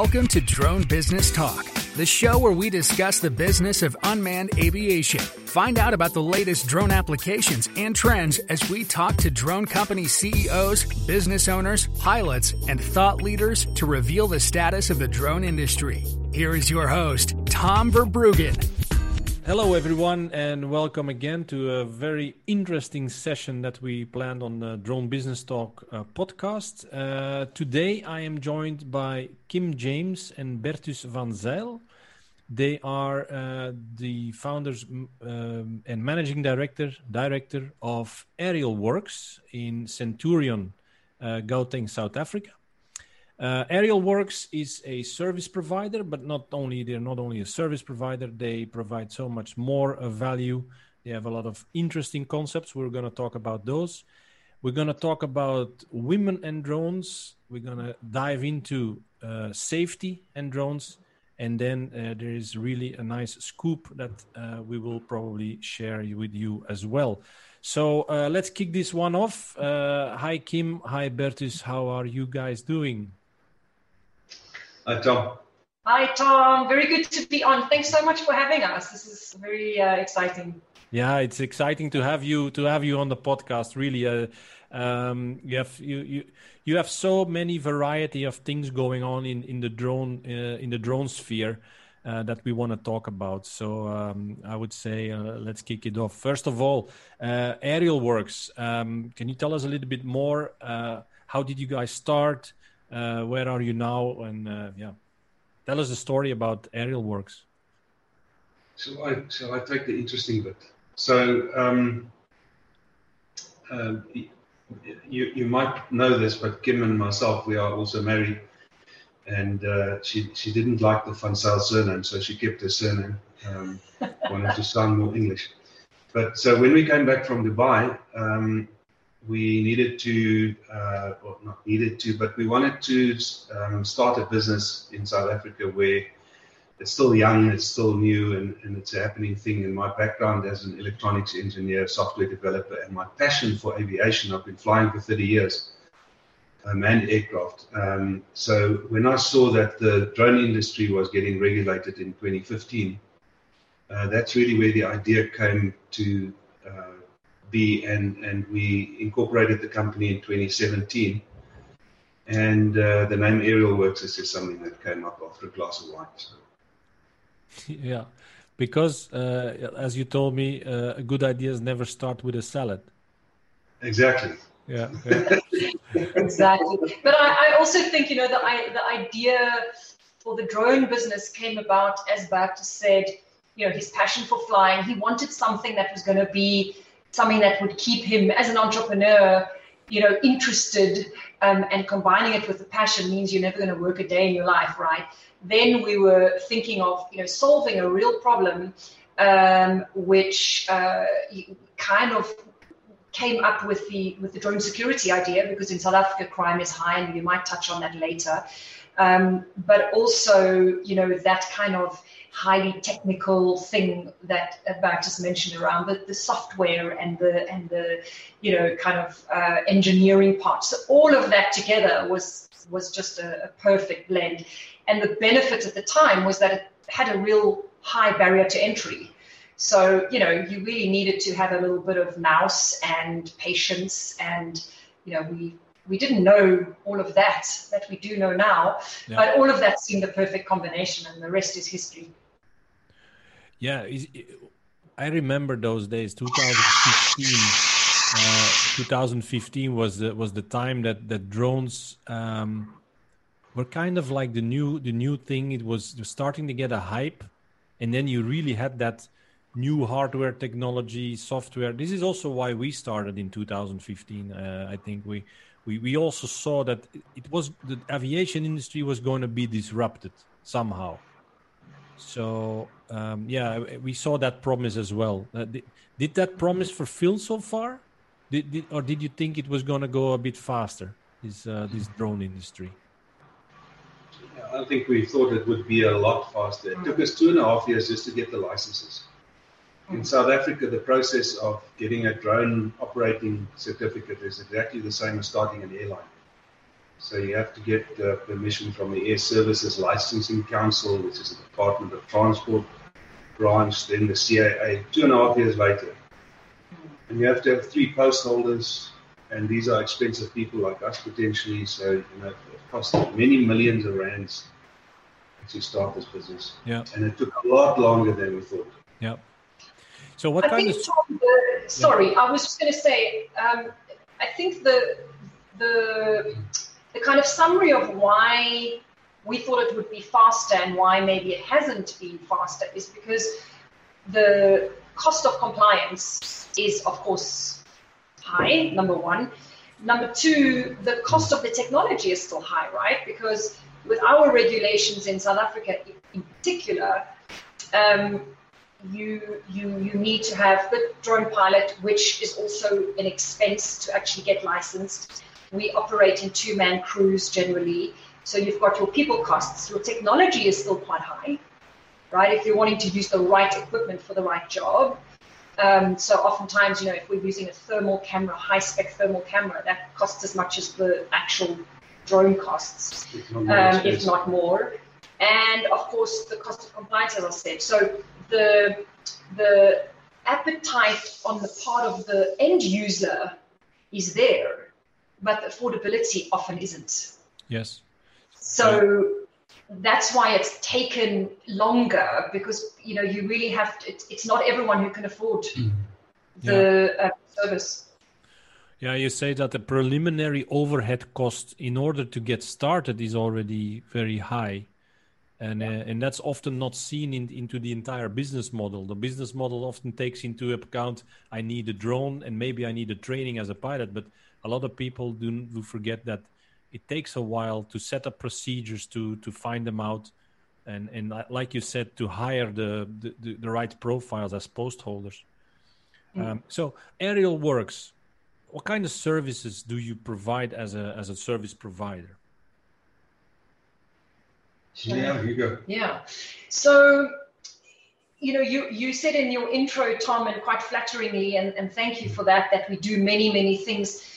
Welcome to Drone Business Talk, the show where we discuss the business of unmanned aviation. Find out about the latest drone applications and trends as we talk to drone company CEOs, business owners, pilots, and thought leaders to reveal the status of the drone industry. Here is your host, Tom Verbruggen. Hello, everyone, and welcome again to a very interesting session that we planned on the Drone Business Talk uh, podcast. Uh, today, I am joined by Kim James and Bertus van Zyl. They are uh, the founders um, and managing director director of Aerial Works in Centurion, uh, Gauteng, South Africa. Uh, Aerial Works is a service provider, but not only they're not only a service provider, they provide so much more value. They have a lot of interesting concepts. We're going to talk about those. We're going to talk about women and drones. We're going to dive into uh, safety and drones. And then uh, there is really a nice scoop that uh, we will probably share with you as well. So uh, let's kick this one off. Uh, hi, Kim. Hi, Bertus. How are you guys doing? Hi, Tom. Hi, Tom. Very good to be on. Thanks so much for having us. This is very uh, exciting. Yeah, it's exciting to have you to have you on the podcast. Really, uh, um, you have you you you have so many variety of things going on in in the drone uh, in the drone sphere. Uh, that we want to talk about. So um, I would say uh, let's kick it off. First of all, uh, Aerial Works. Um, can you tell us a little bit more? Uh, how did you guys start? Uh, where are you now? And uh, yeah, tell us a story about Aerial Works. So I shall I take the interesting bit. So um, uh, you you might know this, but Kim and myself we are also married, and uh, she she didn't like the Zyl surname, so she kept her surname. Um, wanted to sound more English. But so when we came back from Dubai, um, we needed to, uh, well, not needed to, but we wanted to um, start a business in South Africa where it's still young, it's still new, and, and it's a happening thing. And my background as an electronics engineer, software developer, and my passion for aviation, I've been flying for 30 years, uh, manned aircraft. Um, so when I saw that the drone industry was getting regulated in 2015, uh, that's really where the idea came to be, and, and we incorporated the company in 2017. And uh, the name Aerial Works is just something that came up after a glass of wine. So. Yeah, because uh, as you told me, uh, good ideas never start with a salad. Exactly. Yeah. yeah. exactly. But I, I, also think you know the I, the idea for the drone business came about as Bertus said. You know his passion for flying. He wanted something that was going to be something that would keep him as an entrepreneur, you know, interested um, and combining it with the passion means you're never going to work a day in your life, right? Then we were thinking of, you know, solving a real problem, um, which uh, kind of came up with the with the drone security idea because in South Africa crime is high, and we might touch on that later. Um, but also, you know, that kind of highly technical thing that Bart just mentioned around the, the software and the and the you know kind of uh, engineering part. So all of that together was was just a, a perfect blend. And the benefit at the time was that it had a real high barrier to entry. So you know you really needed to have a little bit of mouse and patience, and you know we we didn't know all of that that we do know now, yeah. but all of that seemed a perfect combination, and the rest is history. Yeah, I remember those days. 2015. Uh, 2015 was the was the time that that drones um, were kind of like the new the new thing. It was starting to get a hype, and then you really had that new hardware technology, software. This is also why we started in 2015. Uh, I think we, we we also saw that it was the aviation industry was going to be disrupted somehow. So um, yeah, we saw that promise as well. Uh, did, did, that promise fulfill so far? Did, did, or did you think it was going to go a bit faster? This uh, this drone industry. I think we thought it would be a lot faster. It took us two and a half years just to get the licenses. In South Africa, the process of getting a drone operating certificate is exactly the same as starting an airline. So you have to get uh, permission from the Air Services Licensing Council, which is the Department of Transport branch, then the CAA, two and a half years later. And you have to have three post holders, and these are expensive people like us potentially. So you know, it cost many millions of rands to start this business. Yeah. And it took a lot longer than we thought. Yeah. So what I kind think of Tom, the, sorry, I was just going to say, um, I think the the the kind of summary of why we thought it would be faster and why maybe it hasn't been faster is because the cost of compliance is, of course, high. Number one. Number two, the cost of the technology is still high, right? Because with our regulations in South Africa, in particular, um, you you you need to have the drone pilot, which is also an expense to actually get licensed. We operate in two-man crews generally, so you've got your people costs. Your technology is still quite high, right? If you're wanting to use the right equipment for the right job. Um, so oftentimes, you know, if we're using a thermal camera, high-spec thermal camera, that costs as much as the actual drone costs, If not more um, if not more. And of course, the cost of compliance, as I said. So the the appetite on the part of the end user is there, but the affordability often isn't. yes? So that's why it's taken longer because you know you really have to, it's, it's not everyone who can afford the uh, service. Yeah, you say that the preliminary overhead cost in order to get started is already very high. And, uh, and that's often not seen in, into the entire business model. The business model often takes into account I need a drone and maybe I need a training as a pilot, but a lot of people do, do forget that it takes a while to set up procedures to to find them out, and and like you said, to hire the the, the, the right profiles as post holders. Um, so aerial works what kind of services do you provide as a as a service provider Yeah, you go. Yeah. So, you know, you, you said in your intro, Tom, and quite flatteringly, and, and thank you for that, that we do many, many things.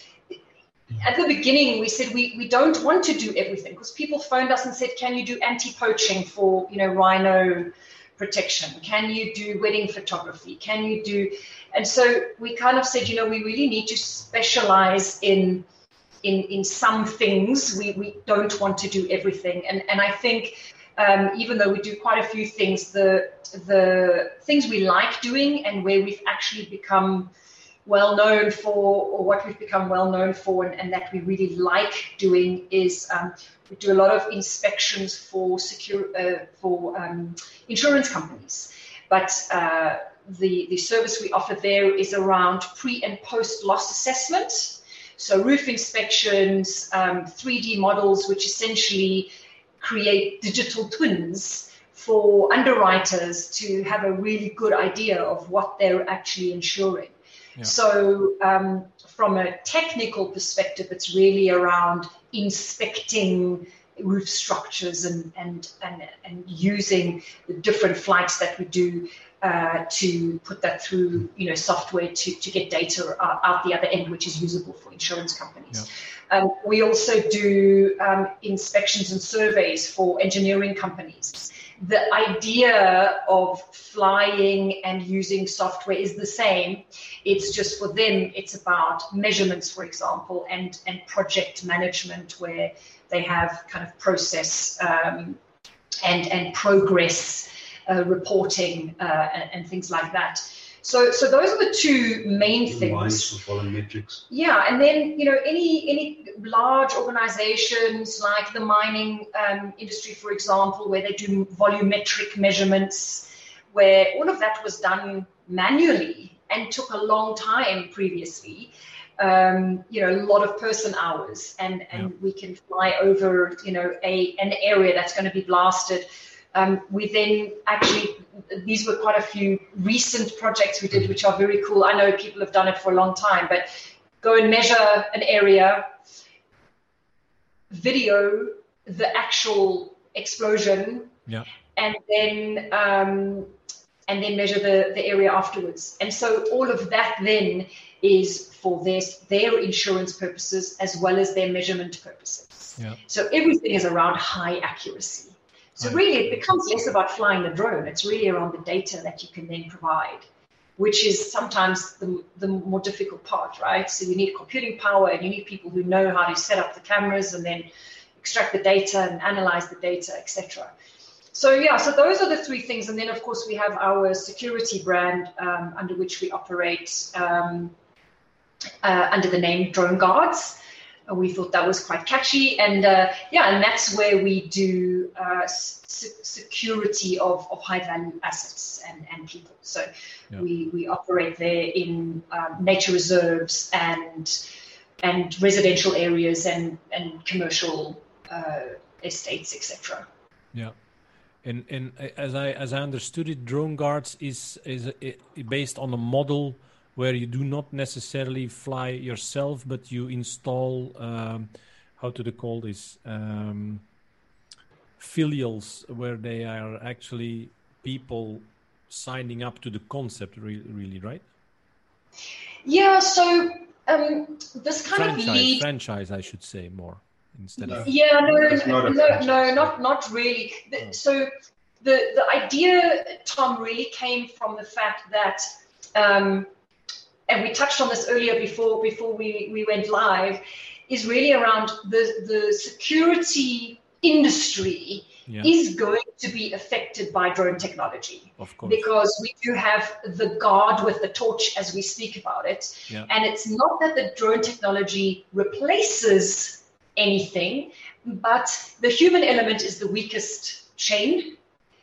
At the beginning, we said we, we don't want to do everything because people phoned us and said, Can you do anti poaching for, you know, rhino protection? Can you do wedding photography? Can you do. And so we kind of said, you know, we really need to specialize in in in some things. We we don't want to do everything, and and I think um, even though we do quite a few things, the the things we like doing and where we've actually become well known for, or what we've become well known for, and, and that we really like doing is um, we do a lot of inspections for secure uh, for um, insurance companies, but. Uh, the, the service we offer there is around pre and post loss assessment. So, roof inspections, um, 3D models, which essentially create digital twins for underwriters to have a really good idea of what they're actually insuring. Yeah. So, um, from a technical perspective, it's really around inspecting roof structures and, and, and, and using the different flights that we do uh, to put that through, you know, software to, to get data out, out the other end, which is usable for insurance companies. Um, we also do um, inspections and surveys for engineering companies. The idea of flying and using software is the same. It's just for them, it's about measurements, for example, and, and project management, where they have kind of process um, and, and progress uh, reporting uh, and, and things like that. So, so those are the two main things. Lines volumetrics. Yeah, and then you know any any large organizations like the mining um, industry, for example, where they do volumetric measurements, where all of that was done manually and took a long time previously. Um, you know, a lot of person hours, and and we can fly over you know a an area that's going to be blasted. Um, we then actually, these were quite a few recent projects we did, which are very cool. I know people have done it for a long time, but go and measure an area, video the actual explosion, Yeah. and then um, and then measure the, the area afterwards. And so all of that then is for their, their insurance purposes as well as their measurement purposes. Yeah. So everything is around high accuracy. So really it becomes less about flying the drone. It's really around the data that you can then provide, which is sometimes the, the more difficult part, right? So you need computing power and you need people who know how to set up the cameras and then extract the data and analyze the data, etc. So yeah, so those are the three things, and then of course we have our security brand um, under which we operate um, uh, under the name Drone Guards. Uh, we thought that was quite catchy, and uh, yeah, and that's where we do uh, security of, of high value assets and, and people. So yeah. we we operate there in um, nature reserves and and residential areas and and commercial uh, estates, etc. Yeah. And and as I as I understood it, drone guards is is based on a model where you do not necessarily fly yourself, but you install um, how do they call this um, filials where they are actually people signing up to the concept. Really, really right? Yeah. So um, this kind franchise, of lead franchise, I should say more instead of yeah no no no, no not not really oh. so the the idea tom really came from the fact that um, and we touched on this earlier before before we, we went live is really around the the security industry yeah. is going to be affected by drone technology. Of course. Because we do have the guard with the torch as we speak about it. Yeah. And it's not that the drone technology replaces anything, but the human element is the weakest chain.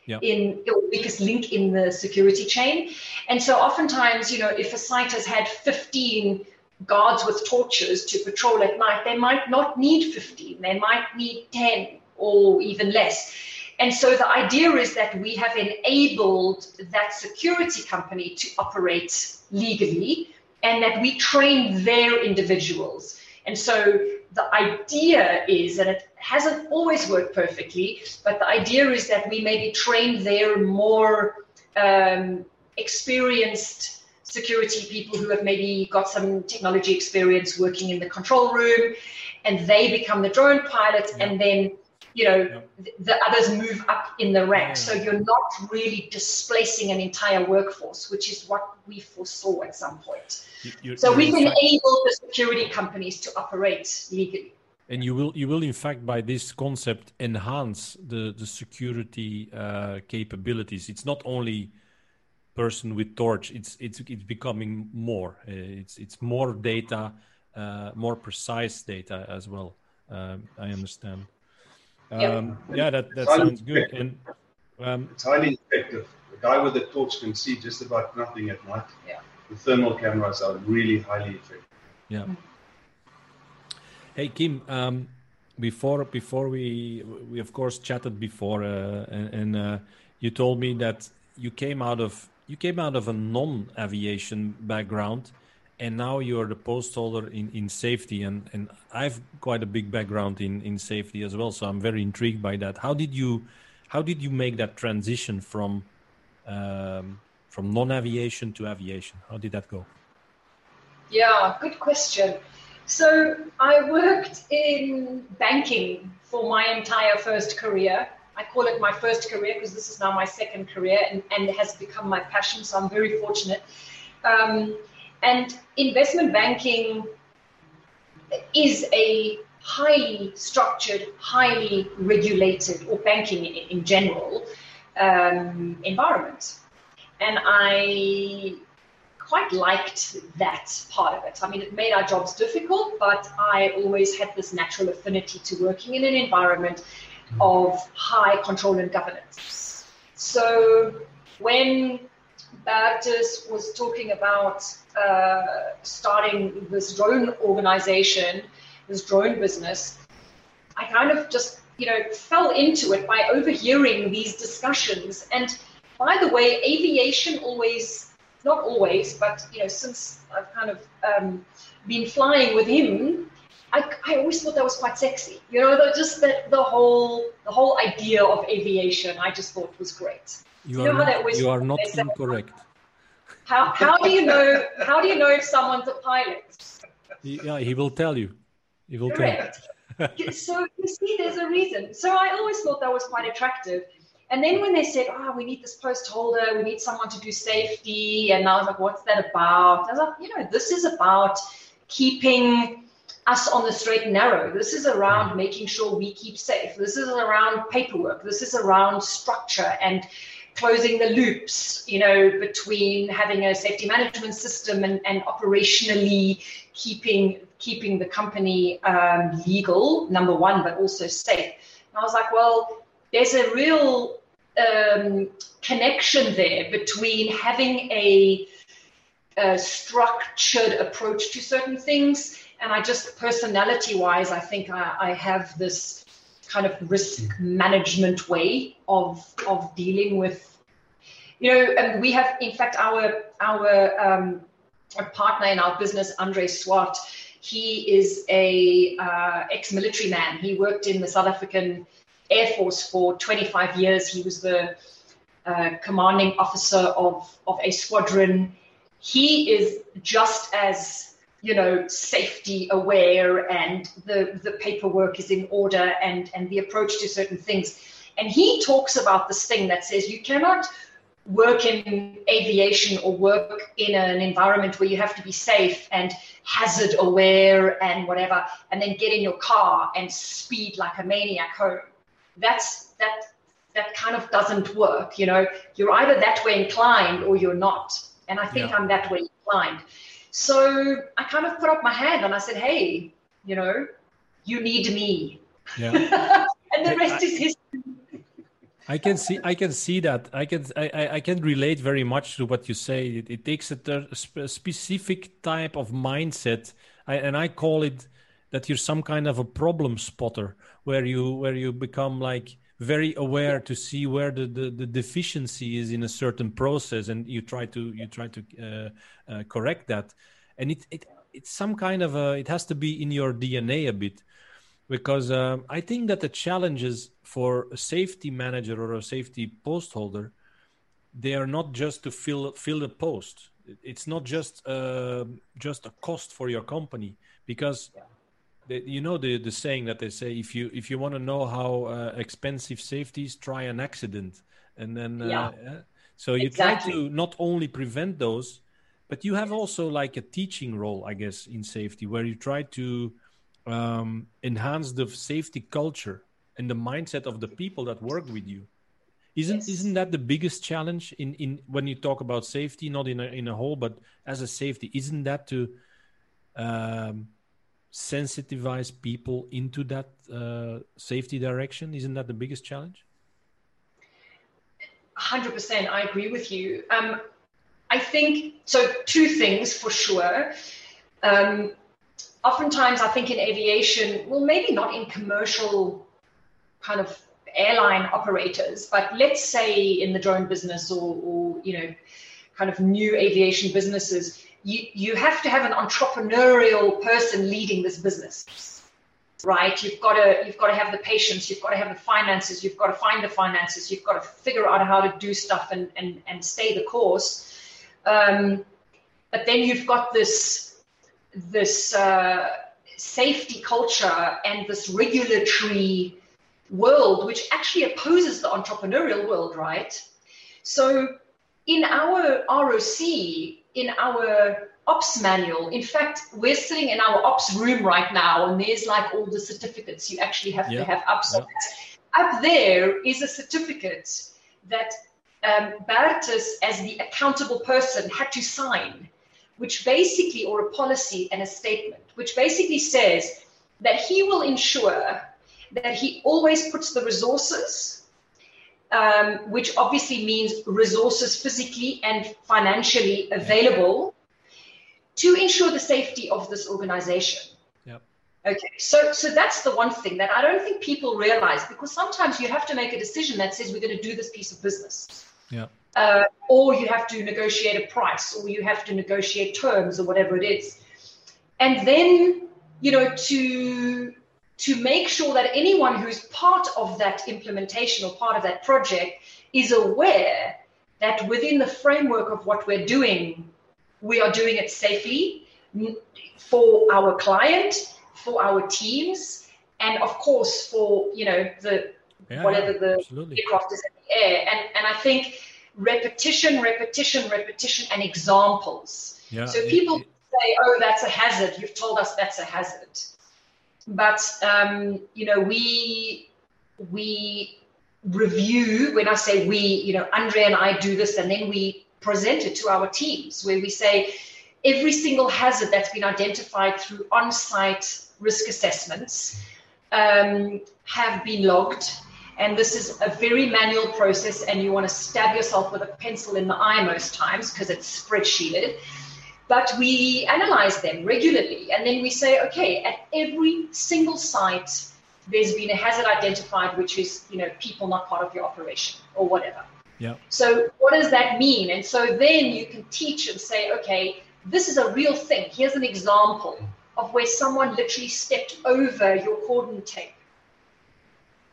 Yeah. in the weakest link in the security chain. And so oftentimes, you know, if a site has had 15 guards with torches to patrol at night, they might not need 15, they might need 10 or even less. And so the idea is that we have enabled that security company to operate legally and that we train their individuals. And so the idea is, and it hasn't always worked perfectly, but the idea is that we maybe train their more um, experienced security people who have maybe got some technology experience working in the control room, and they become the drone pilots, yeah. and then you know yeah. the others move up in the ranks. Yeah. So you're not really displacing an entire workforce, which is what we foresaw at some point. You're, so we can enabled the security companies to operate legally. And you will, you will in fact, by this concept, enhance the the security uh, capabilities. It's not only person with torch. It's it's it's becoming more. Uh, it's it's more data, uh, more precise data as well. Um, I understand. Um, yep. Yeah, that that sounds good. And um, it's highly effective. The guy with the torch can see just about nothing at night. Yeah the thermal cameras are really highly effective. Yeah. Hey Kim, um, before before we we of course chatted before, uh, and, and uh, you told me that you came out of you came out of a non-aviation background, and now you're the post holder in, in safety, and, and I've quite a big background in, in safety as well, so I'm very intrigued by that. How did you how did you make that transition from um, from non-aviation to aviation? How did that go? Yeah, good question. So I worked in banking for my entire first career. I call it my first career because this is now my second career and, and has become my passion. So I'm very fortunate. Um, and investment banking is a highly structured, highly regulated, or banking in, in general, um, environment. And I quite liked that part of it. I mean, it made our jobs difficult, but I always had this natural affinity to working in an environment of high control and governance. So when Bertus was talking about uh, starting this drone organization, this drone business, I kind of just, you know, fell into it by overhearing these discussions and by the way, aviation always, not always, but you know, since I've kind of um, been flying with him, I, I always thought that was quite sexy. You know, just that the whole the whole idea of aviation, I just thought was great. You, you are, know you are not incorrect. How, how do you know how do you know if someone's a pilot? Yeah, he will tell you. He will Correct. tell you. so you see, there's a reason. So I always thought that was quite attractive. And then when they said, "Oh, we need this post holder, we need someone to do safety," and I was like, "What's that about?" I was like, "You know, this is about keeping us on the straight and narrow. This is around making sure we keep safe. This is around paperwork. This is around structure and closing the loops, you know, between having a safety management system and, and operationally keeping keeping the company um, legal, number one, but also safe. And I was like, well, there's a real um, connection there between having a, a structured approach to certain things and I just personality wise, I think I, I have this kind of risk management way of of dealing with, you know, and we have in fact our our um, partner in our business, Andre Swart. He is a uh, ex-military man. He worked in the South African Air Force for 25 years. He was the uh, commanding officer of of a squadron. He is just as you know, safety aware and the, the paperwork is in order and, and the approach to certain things. And he talks about this thing that says you cannot work in aviation or work in an environment where you have to be safe and hazard aware and whatever, and then get in your car and speed like a maniac home. That's that that kind of doesn't work. You know, you're either that way inclined or you're not. And I think yeah. I'm that way inclined. So I kind of put up my hand and I said, hey, you know, you need me. Yeah. and the rest I, is history. I can see, I can see that. I can, I, I can relate very much to what you say. It, it takes a, a, specific type of mindset, I, and I call it that you're some kind of a problem spotter, where you, where you become like very aware to see where the, the, the, deficiency is in a certain process and you try to you try to uh, uh, correct that. And it, it it's some kind of a it has to be in your dna a bit because um, i think that the challenges for a safety manager or a safety post holder they are not just to fill fill a post. It's not just uh, just a cost for your company because yeah you know the the saying that they say if you if you want to know how uh, expensive safety is, try an accident, and then uh, yeah. so you exactly. try to not only prevent those, but you have also like a teaching role, I guess, in safety where you try to um, enhance the safety culture and the mindset of the people that work with you. Isn't yes. isn't that the biggest challenge in, in when you talk about safety, not in a in a whole, but as a safety? Isn't that to um, sensitize people into that uh, safety direction? Isn't that the biggest challenge? 100%. I agree with you. Um, I think so. Two things for sure. Um, oftentimes, I think in aviation, well, maybe not in commercial kind of airline operators, but let's say in the drone business or, or you know, kind of new aviation businesses, you, you have to have an entrepreneurial person leading this business right? You've got to you've got to have the patience you've got to have the finances you've got to find the finances you've got to figure out how to do stuff and and, and stay the course. Um, but then you've got this this uh, safety culture and this regulatory world which actually opposes the entrepreneurial world right? So in our roc in our ops manual. In fact, we're sitting in our ops room right now, and there's like all the certificates you actually have yeah. to have up. So yeah. up there is a certificate that um, Bertus, as the accountable person, had to sign, which basically, or a policy and a statement, which basically says that he will ensure that he always puts the resources um, which obviously means resources physically and financially available to ensure the safety of this organization. Yep. Okay, so so that's the one thing that I don't think people realize because sometimes you have to make a decision that says we're going to do this piece of business. Yeah. Uh, or you have to negotiate a price, or you have to negotiate terms, or whatever it is. And then you know, to to make sure that anyone who's part of that implementation or part of that project is aware that within the framework of what we're doing, we are doing it safely for our client, for our teams, and of course for you know the yeah, whatever the absolutely. aircraft is in the air. And and I think repetition, repetition, repetition, and examples. Yeah, so people it, say, "Oh, that's a hazard." You've told us that's a hazard, but um, you know we we review. When I say we, you know, Andre and I do this, and then we present it to our teams, where we say every single hazard that's been identified through on-site risk assessments um, have been logged and this is a very manual process, and you want to stab yourself with a pencil in the eye most times because it's spreadsheeted. But we analyze them regularly, and then we say, okay, at every single site, there's been a hazard identified, which is, you know, people not part of your operation or whatever. Yeah. So what does that mean? And so then you can teach and say, okay, this is a real thing. Here's an example of where someone literally stepped over your cordon tape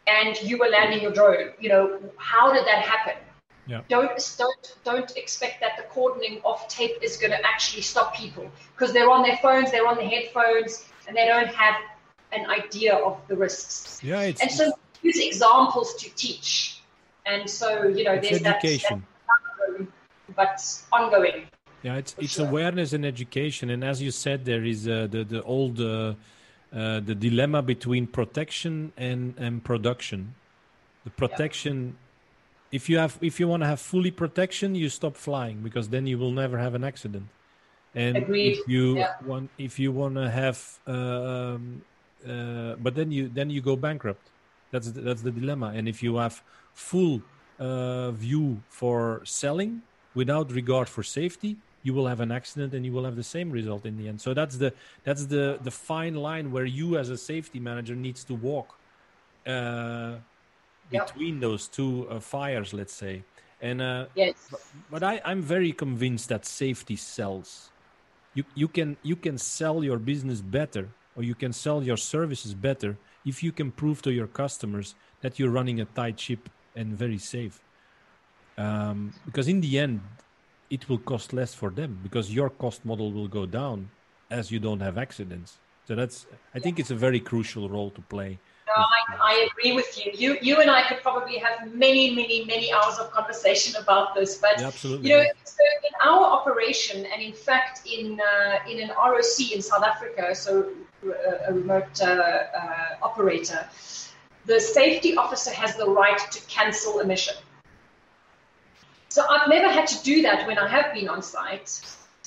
and you were landing your drone. You know, how did that happen? Yeah. Don't don't don't expect that the cordoning off tape is going to actually stop people because they're on their phones, they're on their headphones, and they don't have an idea of the risks. Yeah, it's, and so use examples to teach. And so you know, there's education. that, but ongoing. Yeah, it's it's sure. awareness and education, and as you said, there is uh, the the old. Uh, uh, the dilemma between protection and, and production. The protection. If you have, if you want to have fully protection, you stop flying because then you will never have an accident. And Agreed. if you yeah. want, if you want to have, um, uh, but then you then you go bankrupt. That's the, that's the dilemma. And if you have full uh, view for selling without regard for safety, you will have an accident and you will have the same result in the end so that's the that's the the fine line where you as a safety manager needs to walk uh, between yep. those two uh, fires let's say and uh, yes. but, but I, i'm very convinced that safety sells you you can you can sell your business better or you can sell your services better if you can prove to your customers that you're running a tight ship and very safe um, because in the end it will cost less for them because your cost model will go down as you don't have accidents. So that's I think it's a very crucial role to play. No, I, I, agree with you. You you and I could probably have many, many, many hours of conversation about this. But yeah, absolutely. you know, so in our operation, and in fact, in uh, in an ROC in South Africa, so uh, a remote uh, uh, operator, the safety officer has the right to cancel a mission. So I've never had to do that when I have been on site,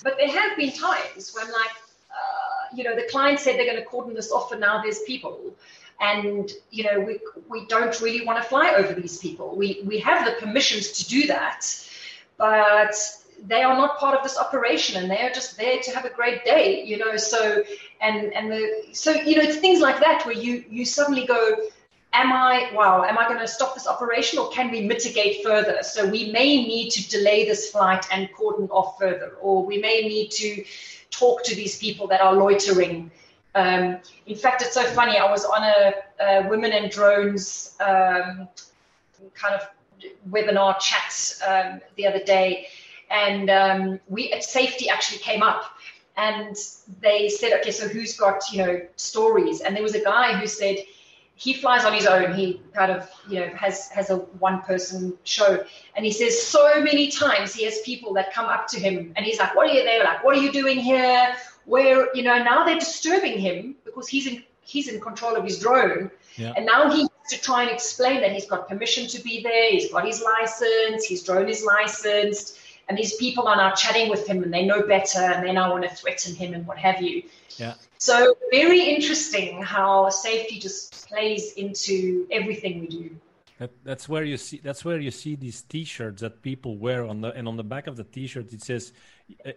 but there have been times when like, uh, you know, the client said they're going to cordon this off and now there's people. And, you know, we, we don't really want to fly over these people. We, we have the permissions to do that, but they are not part of this operation and they are just there to have a great day, you know, so, and, and the, so, you know, it's things like that where you, you suddenly go, am I, wow, am I going to stop this operation or can we mitigate further? So we may need to delay this flight and cordon off further, or we may need to talk to these people that are loitering. Um, in fact, it's so funny. I was on a, a Women and Drones um, kind of webinar chat um, the other day, and um, we at safety actually came up and they said, okay, so who's got you know stories? And there was a guy who said he flies on his own. He kind of, you know, has has a one person show, and he says so many times he has people that come up to him, and he's like, "What are you there? Like, what are you doing here? Where, you know?" Now they're disturbing him because he's in he's in control of his drone, yeah. and now he has to try and explain that he's got permission to be there. He's got his license. His drone is licensed. And these people are now chatting with him and they know better and they now want to threaten him and what have you. Yeah. So very interesting how safety just plays into everything we do. That, that's where you see that's where you see these T-shirts that people wear on the and on the back of the T-shirt it says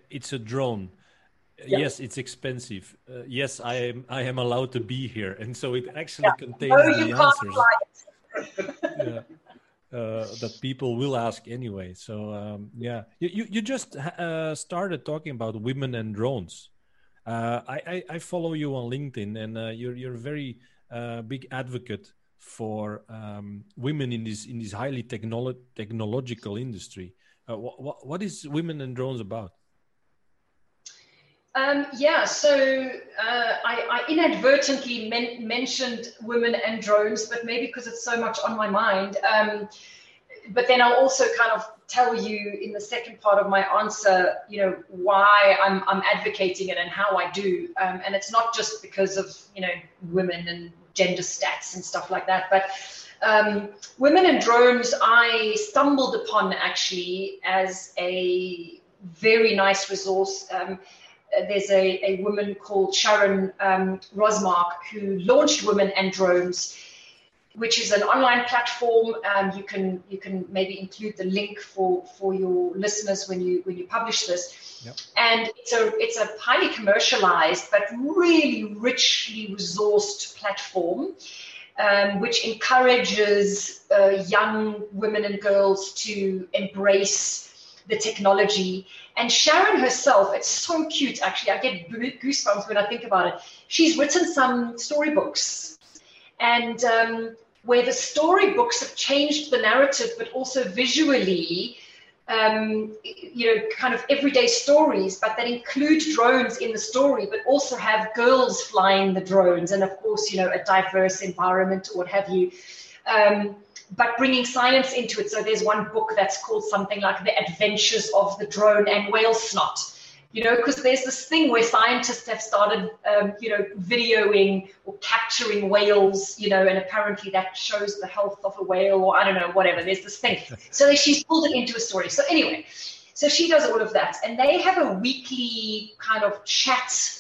it's a drone. Yeah. Yes, it's expensive. Uh, yes, I am. I am allowed to be here, and so it actually yeah. contains no, the answers. yeah. Uh, that people will ask anyway. So um, yeah, you you, you just uh, started talking about women and drones. Uh, I, I, follow you on LinkedIn, and uh, you're you're a very uh, big advocate for um, women in this in this highly technolo- technological industry. Uh, what, what is women and drones about? Um, yeah, so uh, I, I, inadvertently men- mentioned women and drones, but maybe because it's so much on my mind. Um, but then I'll also kind of tell you in the second part of my answer, you know, why I'm, I'm advocating it and how I do. Um, and it's not just because of, you know, women and gender stats and stuff like that, but um, women and drones, I stumbled upon actually as a very nice resource. Um, there's a, a woman called Sharon um, Rossmark who launched Women and Drones which is an online platform. Um, you can you can maybe include the link for for your listeners when you when you publish this. Yep. And it's a it's a highly commercialized but really richly resourced platform. Um, which encourages uh, young women and girls to embrace the technology. And Sharon herself, it's so cute actually. I get goosebumps when I think about it. She's written some storybooks and um, where the storybooks have changed the narrative, but also visually, um, you know, kind of everyday stories, but that include drones in the story, but also have girls flying the drones, and of course, you know, a diverse environment or what have you. Um, but bringing science into it. So there's one book that's called something like The Adventures of the Drone and Whale Snot you know, because there's this thing where scientists have started, um, you know, videoing or capturing whales, you know, and apparently that shows the health of a whale or I don't know, whatever. There's this thing. So she's pulled it into a story. So anyway, so she does all of that. And they have a weekly kind of chat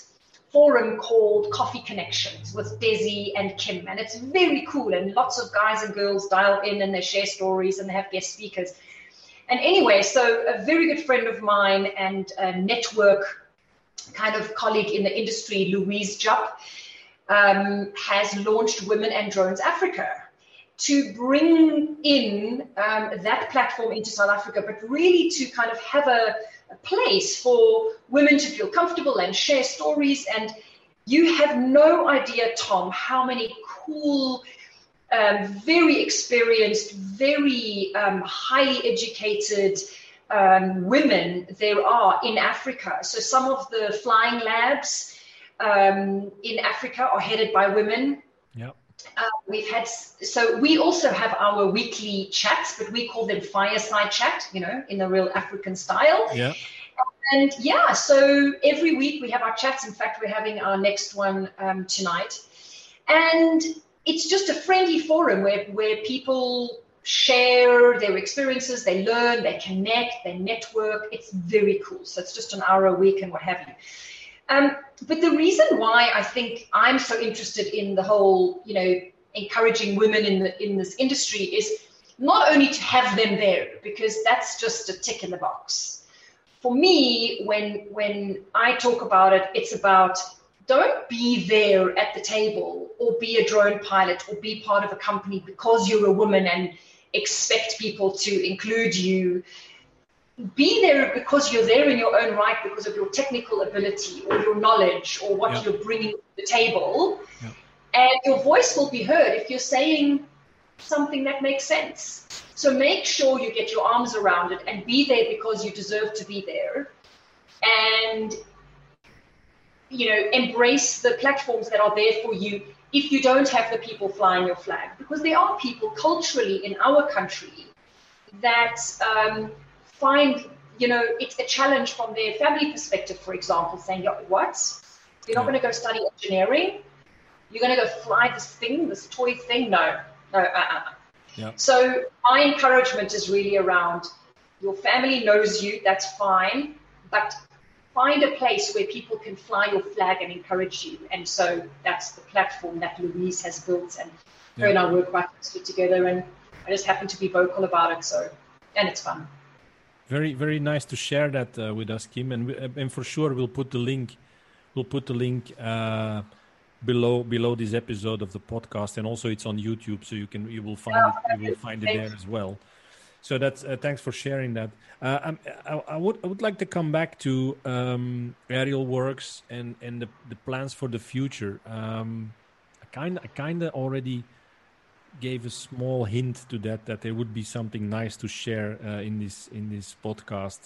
forum called Coffee Connections with Desi and Kim. And it's very cool. And lots of guys and girls dial in and they share stories and they have guest speakers. And anyway, so a very good friend of mine and a network kind of colleague in the industry, Louise Jupp, um, has launched Women and Drones Africa to bring in um, that platform into South Africa, but really to kind of have a, a place for women to feel comfortable and share stories. And you have no idea, Tom, how many cool um, very experienced, very um, highly educated um, women there are in Africa. So some of the flying labs um, in Africa are headed by women. Uh, we've had so we also have our weekly chats, but we call them fireside chat. You know, in the real African style. Yeah. And yeah, so every week we have our chats. In fact, we're having our next one um, tonight. And it's just a friendly forum where, where people share their experiences, they learn, they connect, they network. It's very cool. So it's just an hour a week and what have you. Um, but the reason why I think I'm so interested in the whole, you know, encouraging women in the in this industry is not only to have them there because that's just a tick in the box. For me, when when I talk about it, it's about don't be there at the table or be a drone pilot or be part of a company because you're a woman and expect people to include you. Be there because you're there in your own right because of your technical ability or your knowledge or what you're bringing to the table. And your voice will be heard if you're saying something that makes sense. So make sure you get your arms around it and be there because you deserve to be there. And you know, embrace the platforms that are there for you if you don't have the people flying your flag. Because there are people culturally in our country that um, find, you know, it's a challenge from their family perspective, for example, saying, what? You're not hmm. going to go study engineering? You're going to go fly this thing, this toy thing? No, no, uh-uh. Yeah. So my encouragement is really around your family knows you, that's fine, but find a place where people can fly your flag and encourage you. And so that's the platform that Louise has built, and her yeah. and I work quite closely together. And I just happen to be vocal about it. So, and it's fun. Very, very nice to share that uh, with us, Kim. And uh, and for sure, we'll put the link. We'll put the link uh, below below this episode of the podcast, and also it's on YouTube, so you can you will find it you will find it there as well. So that's uh, thanks for sharing that. Uh, um, I, I, would I would like to come back to um, aerial works and and the, the plans for the future. Um, I kind I kind of already gave a small hint to that that there would be something nice to share uh, in this in this podcast,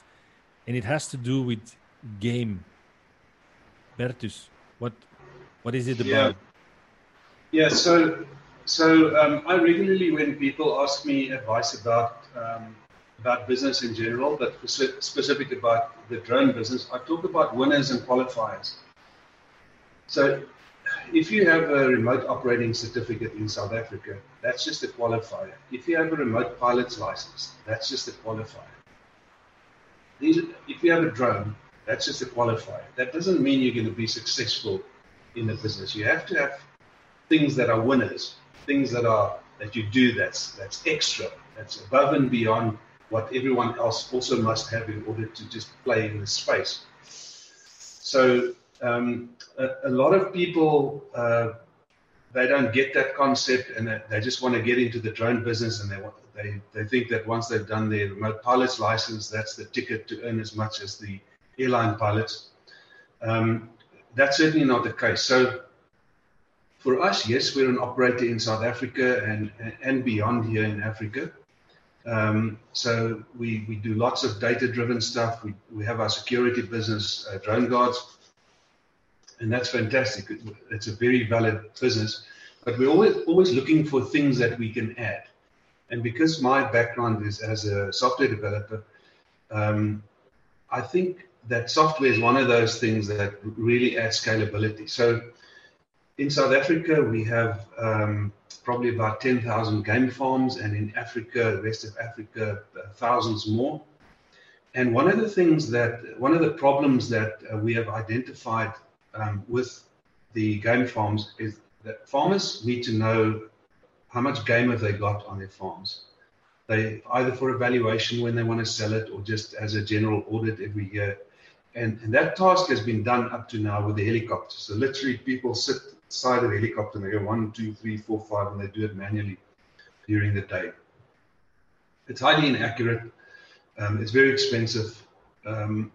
and it has to do with game. Bertus, what what is it about? Yeah, yeah so so um, I regularly, when people ask me advice about um, about business in general, but specific about the drone business, I talk about winners and qualifiers. So, if you have a remote operating certificate in South Africa, that's just a qualifier. If you have a remote pilot's license, that's just a qualifier. If you have a drone, that's just a qualifier. That doesn't mean you're going to be successful in the business. You have to have things that are winners things that are that you do that's that's extra, that's above and beyond what everyone else also must have in order to just play in the space. So um, a, a, lot of people uh, they don't get that concept and they, they just want to get into the drone business and they want, they they think that once they've done their remote pilot's license, that's the ticket to earn as much as the airline pilots. Um, that's certainly not the case. So for us, yes, we're an operator in South Africa and, and beyond here in Africa. Um, so we, we do lots of data driven stuff. We, we have our security business, uh, Drone Guards, and that's fantastic. It's a very valid business, but we're always, always looking for things that we can add. And because my background is as a software developer, um, I think that software is one of those things that really adds scalability. So in South Africa, we have um, probably about 10,000 game farms, and in Africa, the rest of Africa, uh, thousands more. And one of the things that, one of the problems that uh, we have identified um, with the game farms is that farmers need to know how much game have they got on their farms. They either for evaluation when they want to sell it or just as a general audit every year. And, and that task has been done up to now with the helicopter. So literally people sit side of the helicopter and they go one, two, three, four, five, and they do it manually during the day. It's highly inaccurate. Um, it's very expensive. Um,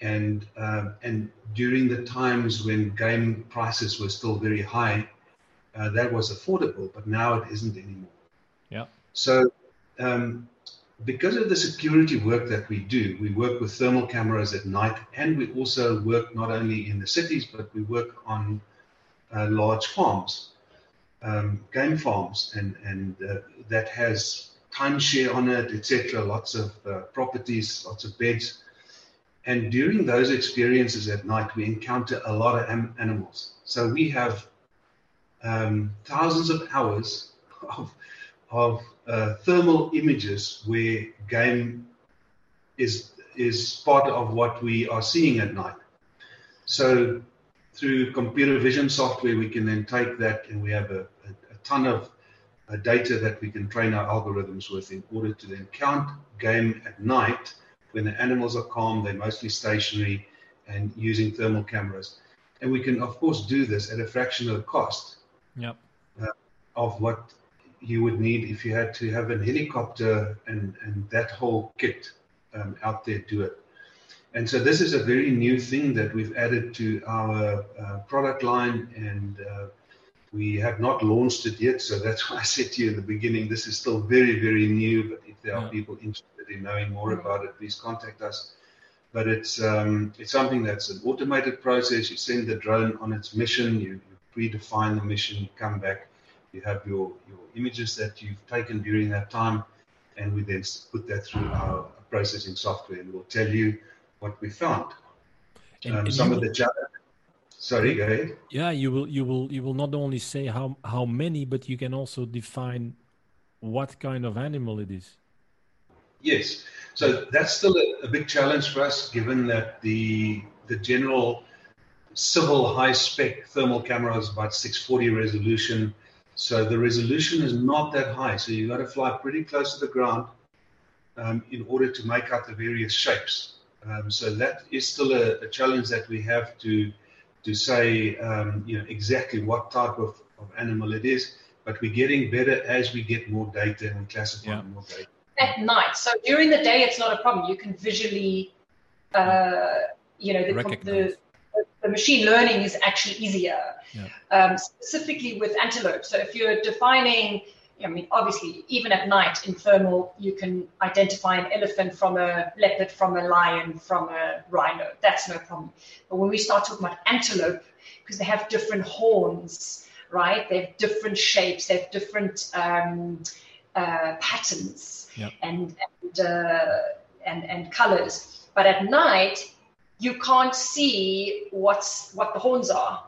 and uh, and during the times when game prices were still very high, uh, that was affordable, but now it isn't anymore. Yeah. So um, because of the security work that we do, we work with thermal cameras at night, and we also work not only in the cities, but we work on uh, large farms, um, game farms, and and uh, that has timeshare on it, etc. Lots of uh, properties, lots of beds. And during those experiences at night, we encounter a lot of am- animals. So we have um, thousands of hours of, of uh, thermal images where game is is part of what we are seeing at night. So through computer vision software, we can then take that and we have a, a, a ton of uh, data that we can train our algorithms with in order to then count game at night when the animals are calm, they're mostly stationary and using thermal cameras. And we can, of course, do this at a fraction of the cost yep. uh, of what you would need if you had to have a helicopter and, and that whole kit um, out there do it. And so this is a very new thing that we've added to our uh, product line, and uh, we have not launched it yet. So that's why I said to you in the beginning, this is still very, very new. But if there are people interested in knowing more about it, please contact us. But it's um, it's something that's an automated process. You send the drone on its mission, you, you predefine the mission, you come back, you have your your images that you've taken during that time, and we then put that through our processing software, and we'll tell you what we found. And, um, and some of the chat. sorry, go ahead. Yeah, you will you will you will not only say how how many, but you can also define what kind of animal it is. Yes, so that's still a, a big challenge for us, given that the the general civil high spec thermal camera is about 640 resolution. So the resolution is not that high. So you've got to fly pretty close to the ground um, in order to make out the various shapes. Um, so that is still a, a, challenge that we have to to say, um, you know, exactly what type of, of animal it is. But we're getting better as we get more data and classify yeah. more data. At night. So during the day, it's not a problem. You can visually, uh, you know, the, the, the, machine learning is actually easier, yeah. um, specifically with antelope. So if you're defining, I mean, obviously, even at night in thermal, you can identify an elephant from a leopard, from a lion, from a rhino. That's no problem. But when we start talking about antelope, because they have different horns, right? They have different shapes, they have different um, uh, patterns yep. and and, uh, and and colors. But at night, you can't see what's what the horns are.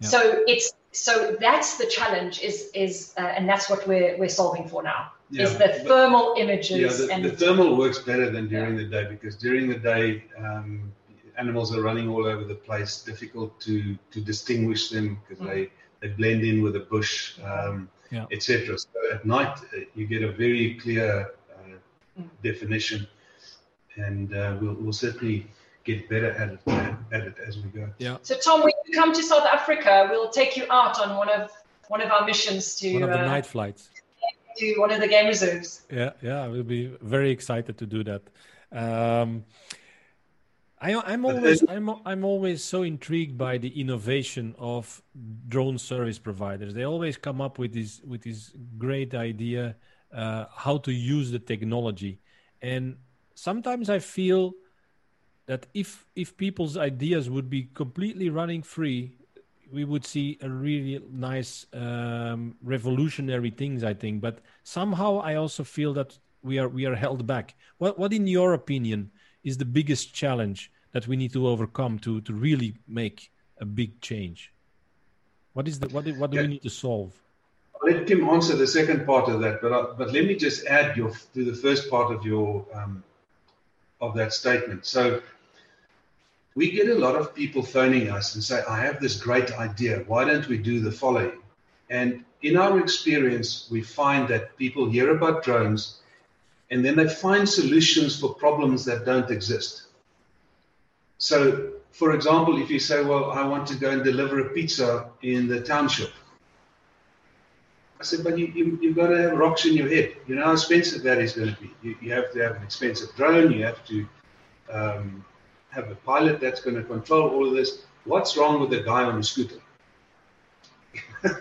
Yep. So it's so that's the challenge is is uh, and that's what we're we're solving for now. Yeah, is the thermal images. Yeah, the, and, the thermal works better than during yeah. the day because during the day um, animals are running all over the place, difficult to to distinguish them because mm. they they blend in with the bush, um, yeah. etc. So at night uh, you get a very clear. Definition, and uh, we'll we'll certainly get better at it, at it as we go. Yeah. So Tom, when you come to South Africa, we'll take you out on one of one of our missions to one of the uh, night flights to one of the game reserves. Yeah, yeah, we'll be very excited to do that. Um, I, am always I'm I'm always so intrigued by the innovation of drone service providers. They always come up with this with this great idea uh, how to use the technology, and sometimes I feel that if if people's ideas would be completely running free, we would see a really nice um, revolutionary things. I think, but somehow I also feel that we are we are held back. What what in your opinion? is the biggest challenge that we need to overcome to to really make a big change? What is the what what do yeah. we need to solve? Let Kim answer the second part of that, but I, but let me just add your to the first part of your um, of that statement. So we get a lot of people phoning us and say, "I have this great idea. Why don't we do the following?" And in our experience, we find that people hear about drones and then they find solutions for problems that don't exist. So, for example, if you say, Well, I want to go and deliver a pizza in the township, I said, But you, you, you've got to have rocks in your head. You know how expensive that is going to be. You, you have to have an expensive drone, you have to um, have a pilot that's going to control all of this. What's wrong with the guy on the scooter?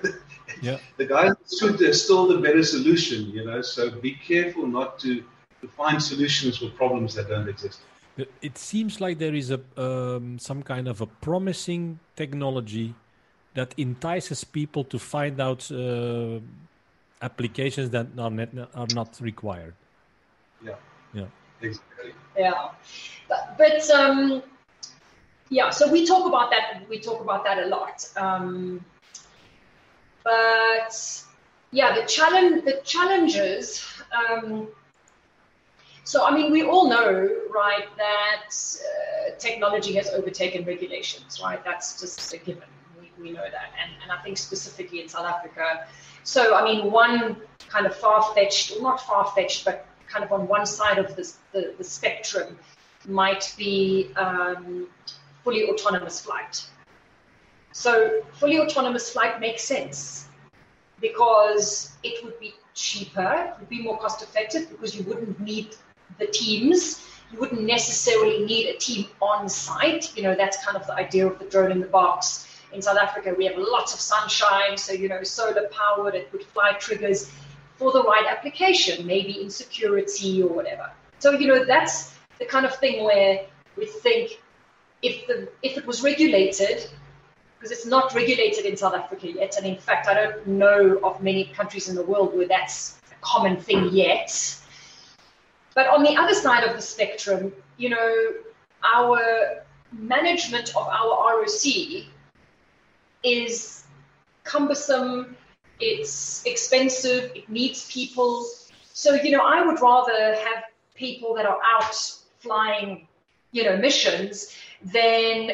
yeah. The guy on the scooter is still the better solution, you know. So be careful not to, to find solutions for problems that don't exist. It seems like there is a um, some kind of a promising technology that entices people to find out uh, applications that are not, are not required. Yeah. Yeah. Exactly. Yeah, but, but um, yeah. So we talk about that. We talk about that a lot. Um, but yeah, the challenge, the challenges. Um, so, I mean, we all know, right, that uh, technology has overtaken regulations, right? That's just a given. We, know that. And, and I think specifically in South Africa. So, I mean, one kind of far fetched, well, not far fetched, but kind of on one side of this, the, the spectrum might be um, fully autonomous flight. So, fully autonomous flight makes sense because it would be cheaper, it would be more cost effective because you wouldn't need the teams. You wouldn't necessarily need a team on site. You know, that's kind of the idea of the drone in the box. In South Africa, we have lots of sunshine, so, you know, solar powered, it would fly triggers for the right application, maybe in security or whatever. So, you know, that's the kind of thing where we think if the if it was regulated, because it's not regulated in South Africa yet, and in fact, I don't know of many countries in the world where that's a common thing yet. But on the other side of the spectrum, you know, our management of our ROC is cumbersome, it's expensive, it needs people. So, you know, I would rather have people that are out flying, you know, missions than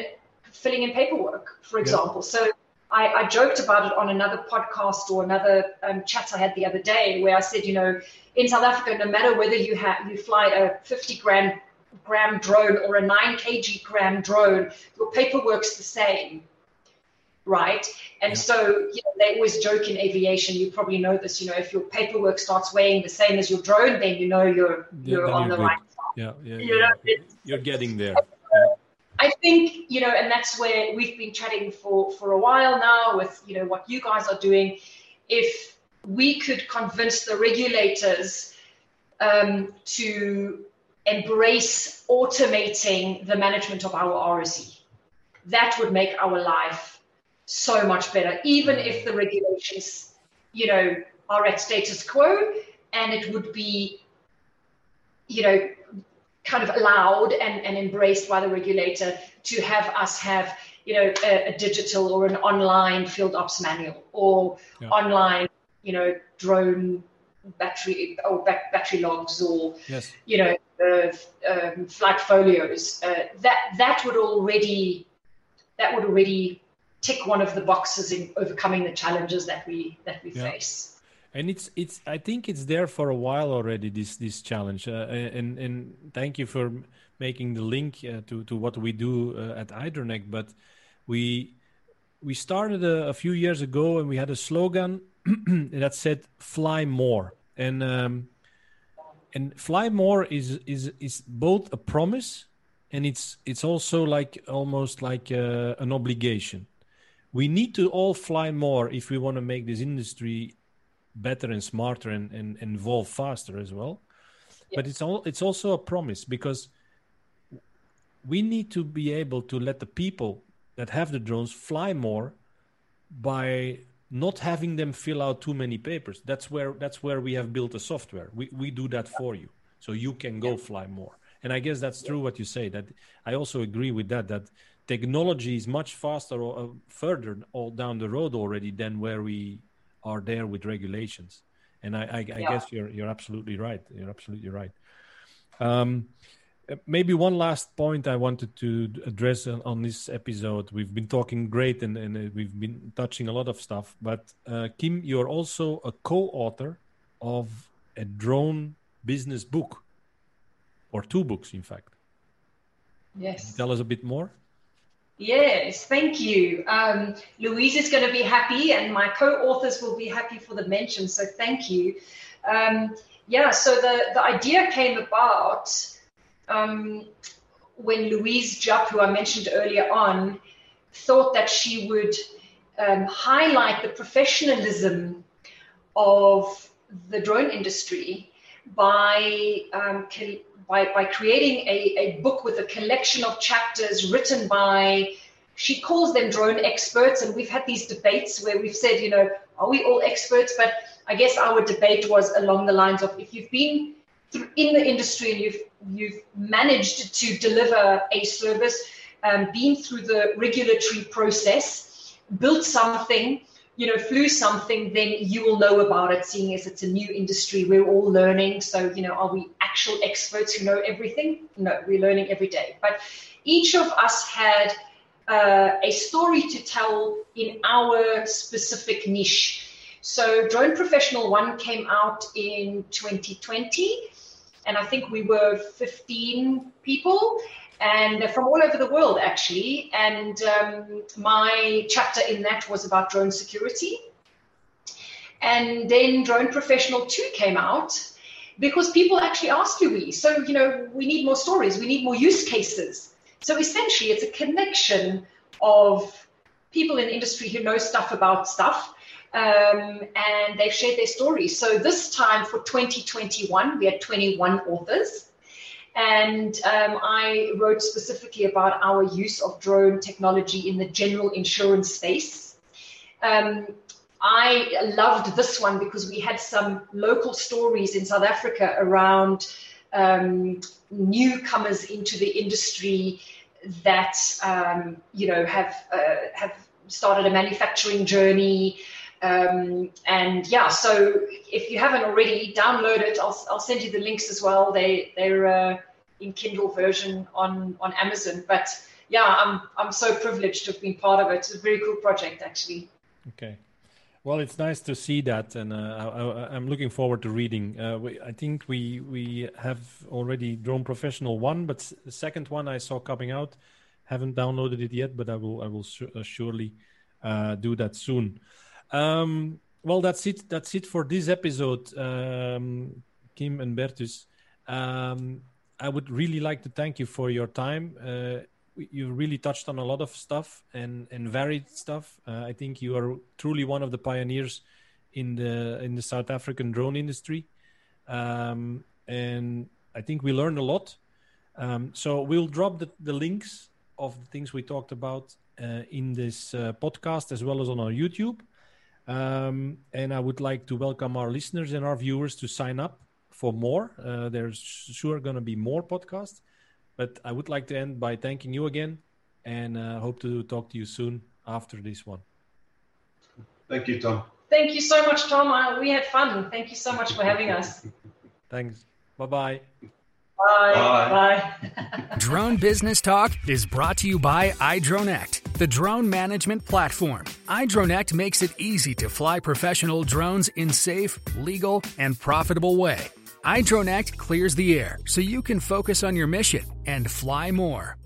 filling in paperwork, for example. Yeah. So I, I, joked about it on another podcast or another um, chat I had the other day where I said, you know, in South Africa, no matter whether you have you fly a 50 gram gram drone or a 9 kg gram drone, your paperwork's the same. Right? And yeah. so you know, they always joke in aviation. You probably know this. You know, if your paperwork starts weighing the same as your drone, then you know you're you're on you're the good. right path. Yeah, yeah, you know, you're getting there. I think you know, and that's where we've been chatting for for a while now with you know what you guys are doing. If we could convince the regulators um, to embrace automating the management of our RSE, that would make our life so much better. Even if the regulations, you know, are at status quo, and it would be, you know, kind of allowed and, and embraced by the regulator to have us have you know a, a digital or an online field ops manual or yeah. online you know drone battery or battery logs or yes. you know uh, um, flight folios uh, that that would already that would already tick one of the boxes in overcoming the challenges that we that we yeah. face. And it's it's i think it's there for a while already this this challenge. Uh, and and thank you for making the link uh, to to what we do uh, at iDroneCt but we we started a, a, few years ago and we had a slogan that said fly more. And um, and fly more is is is both a promise and it's it's also like almost like uh, an obligation we need to all fly more if we want to make this industry better and smarter and, and, and evolve faster as well. Yeah. But it's all it's also a promise because we need to be able to let the people that have the drones fly more by not having them fill out too many papers. That's where that's where we have built a software. We we do that for you, so you can go fly more. And I guess that's true what you say. That I also agree with that. That technology is much faster or uh, further all down the road already than where we are there with regulations. And I, I, I yeah. guess you're you're absolutely right. You're absolutely right. Um, maybe one last point I wanted to address on, on, this episode. We've been talking great and, and uh, we've been touching a lot of stuff. But uh, Kim, you're also a co-author of a drone business book, or two books, in fact. Yes. tell us a bit more. Yes, thank you. Um, Louise is going to be happy, and my co-authors will be happy for the mention. So thank you. Um, yeah, so the the idea came about um, when Louise Jupp, who I mentioned earlier on, thought that she would um, highlight the professionalism of the drone industry by um, by, by creating a, a book with a collection of chapters written by, she calls them drone experts. And we've had these debates where we've said, you know, are we all experts? But I guess our debate was along the lines of if you've been in the industry and you've you've managed to deliver a service, um, been through the regulatory process, built something, you know, flew something, then you will know about it, seeing as it's a new industry. We're all learning. So, you know, are we actual experts who know everything? No, we're learning every day. But each of us had uh, a story to tell in our specific niche. So, Drone Professional 1 came out in 2020, and I think we were 15 people and they're from all over the world actually. And um, my chapter in that was about drone security. And then Drone Professional 2 came out because people actually asked Louise, so, you know, we need more stories, we need more use cases. So essentially, it's a connection of people in industry who know stuff about stuff. Um, and they've shared their stories. So this time for 2021, we had 21 authors. And um, I wrote specifically about our use of drone technology in the general insurance space. Um, I loved this one because we had some local stories in South Africa around um, newcomers into the industry that um, you know have uh, have started a manufacturing journey. Um, and yeah, so if you haven't already, download it. I'll, I'll send you the links as well. They they're uh, in Kindle version on on Amazon. But yeah, I'm I'm so privileged to have been part of it. It's a very cool project, actually. Okay. Well, it's nice to see that, and uh, I, am looking forward to reading. Uh, we, I think we we have already Drone Professional one, but the second one I saw coming out, haven't downloaded it yet, but I will I will su- uh, surely uh, do that soon. Um, well, that's it. That's it for this episode, um, Kim and Bertus. Um, I would really like to thank you for your time. Uh, you really touched on a lot of stuff and, and varied stuff. Uh, I think you are truly one of the pioneers in the in the South African drone industry, um, and I think we learned a lot. Um, so we'll drop the, the links of the things we talked about uh, in this uh, podcast as well as on our YouTube. Um, and I would like to welcome our listeners and our viewers to sign up for more. Uh, there's sure going to be more podcasts, but I would like to end by thanking you again and uh, hope to talk to you soon after this one. Thank you, Tom. Thank you so much, Tom. Uh, we had fun. Thank you so much for having us. Thanks. Bye-bye. Bye. Bye. Bye. Drone Business Talk is brought to you by iDroneCt, the drone management platform. iDroneCt makes it easy to fly professional drones in safe, legal, and profitable way. iDroneCt clears the air so you can focus on your mission and fly more.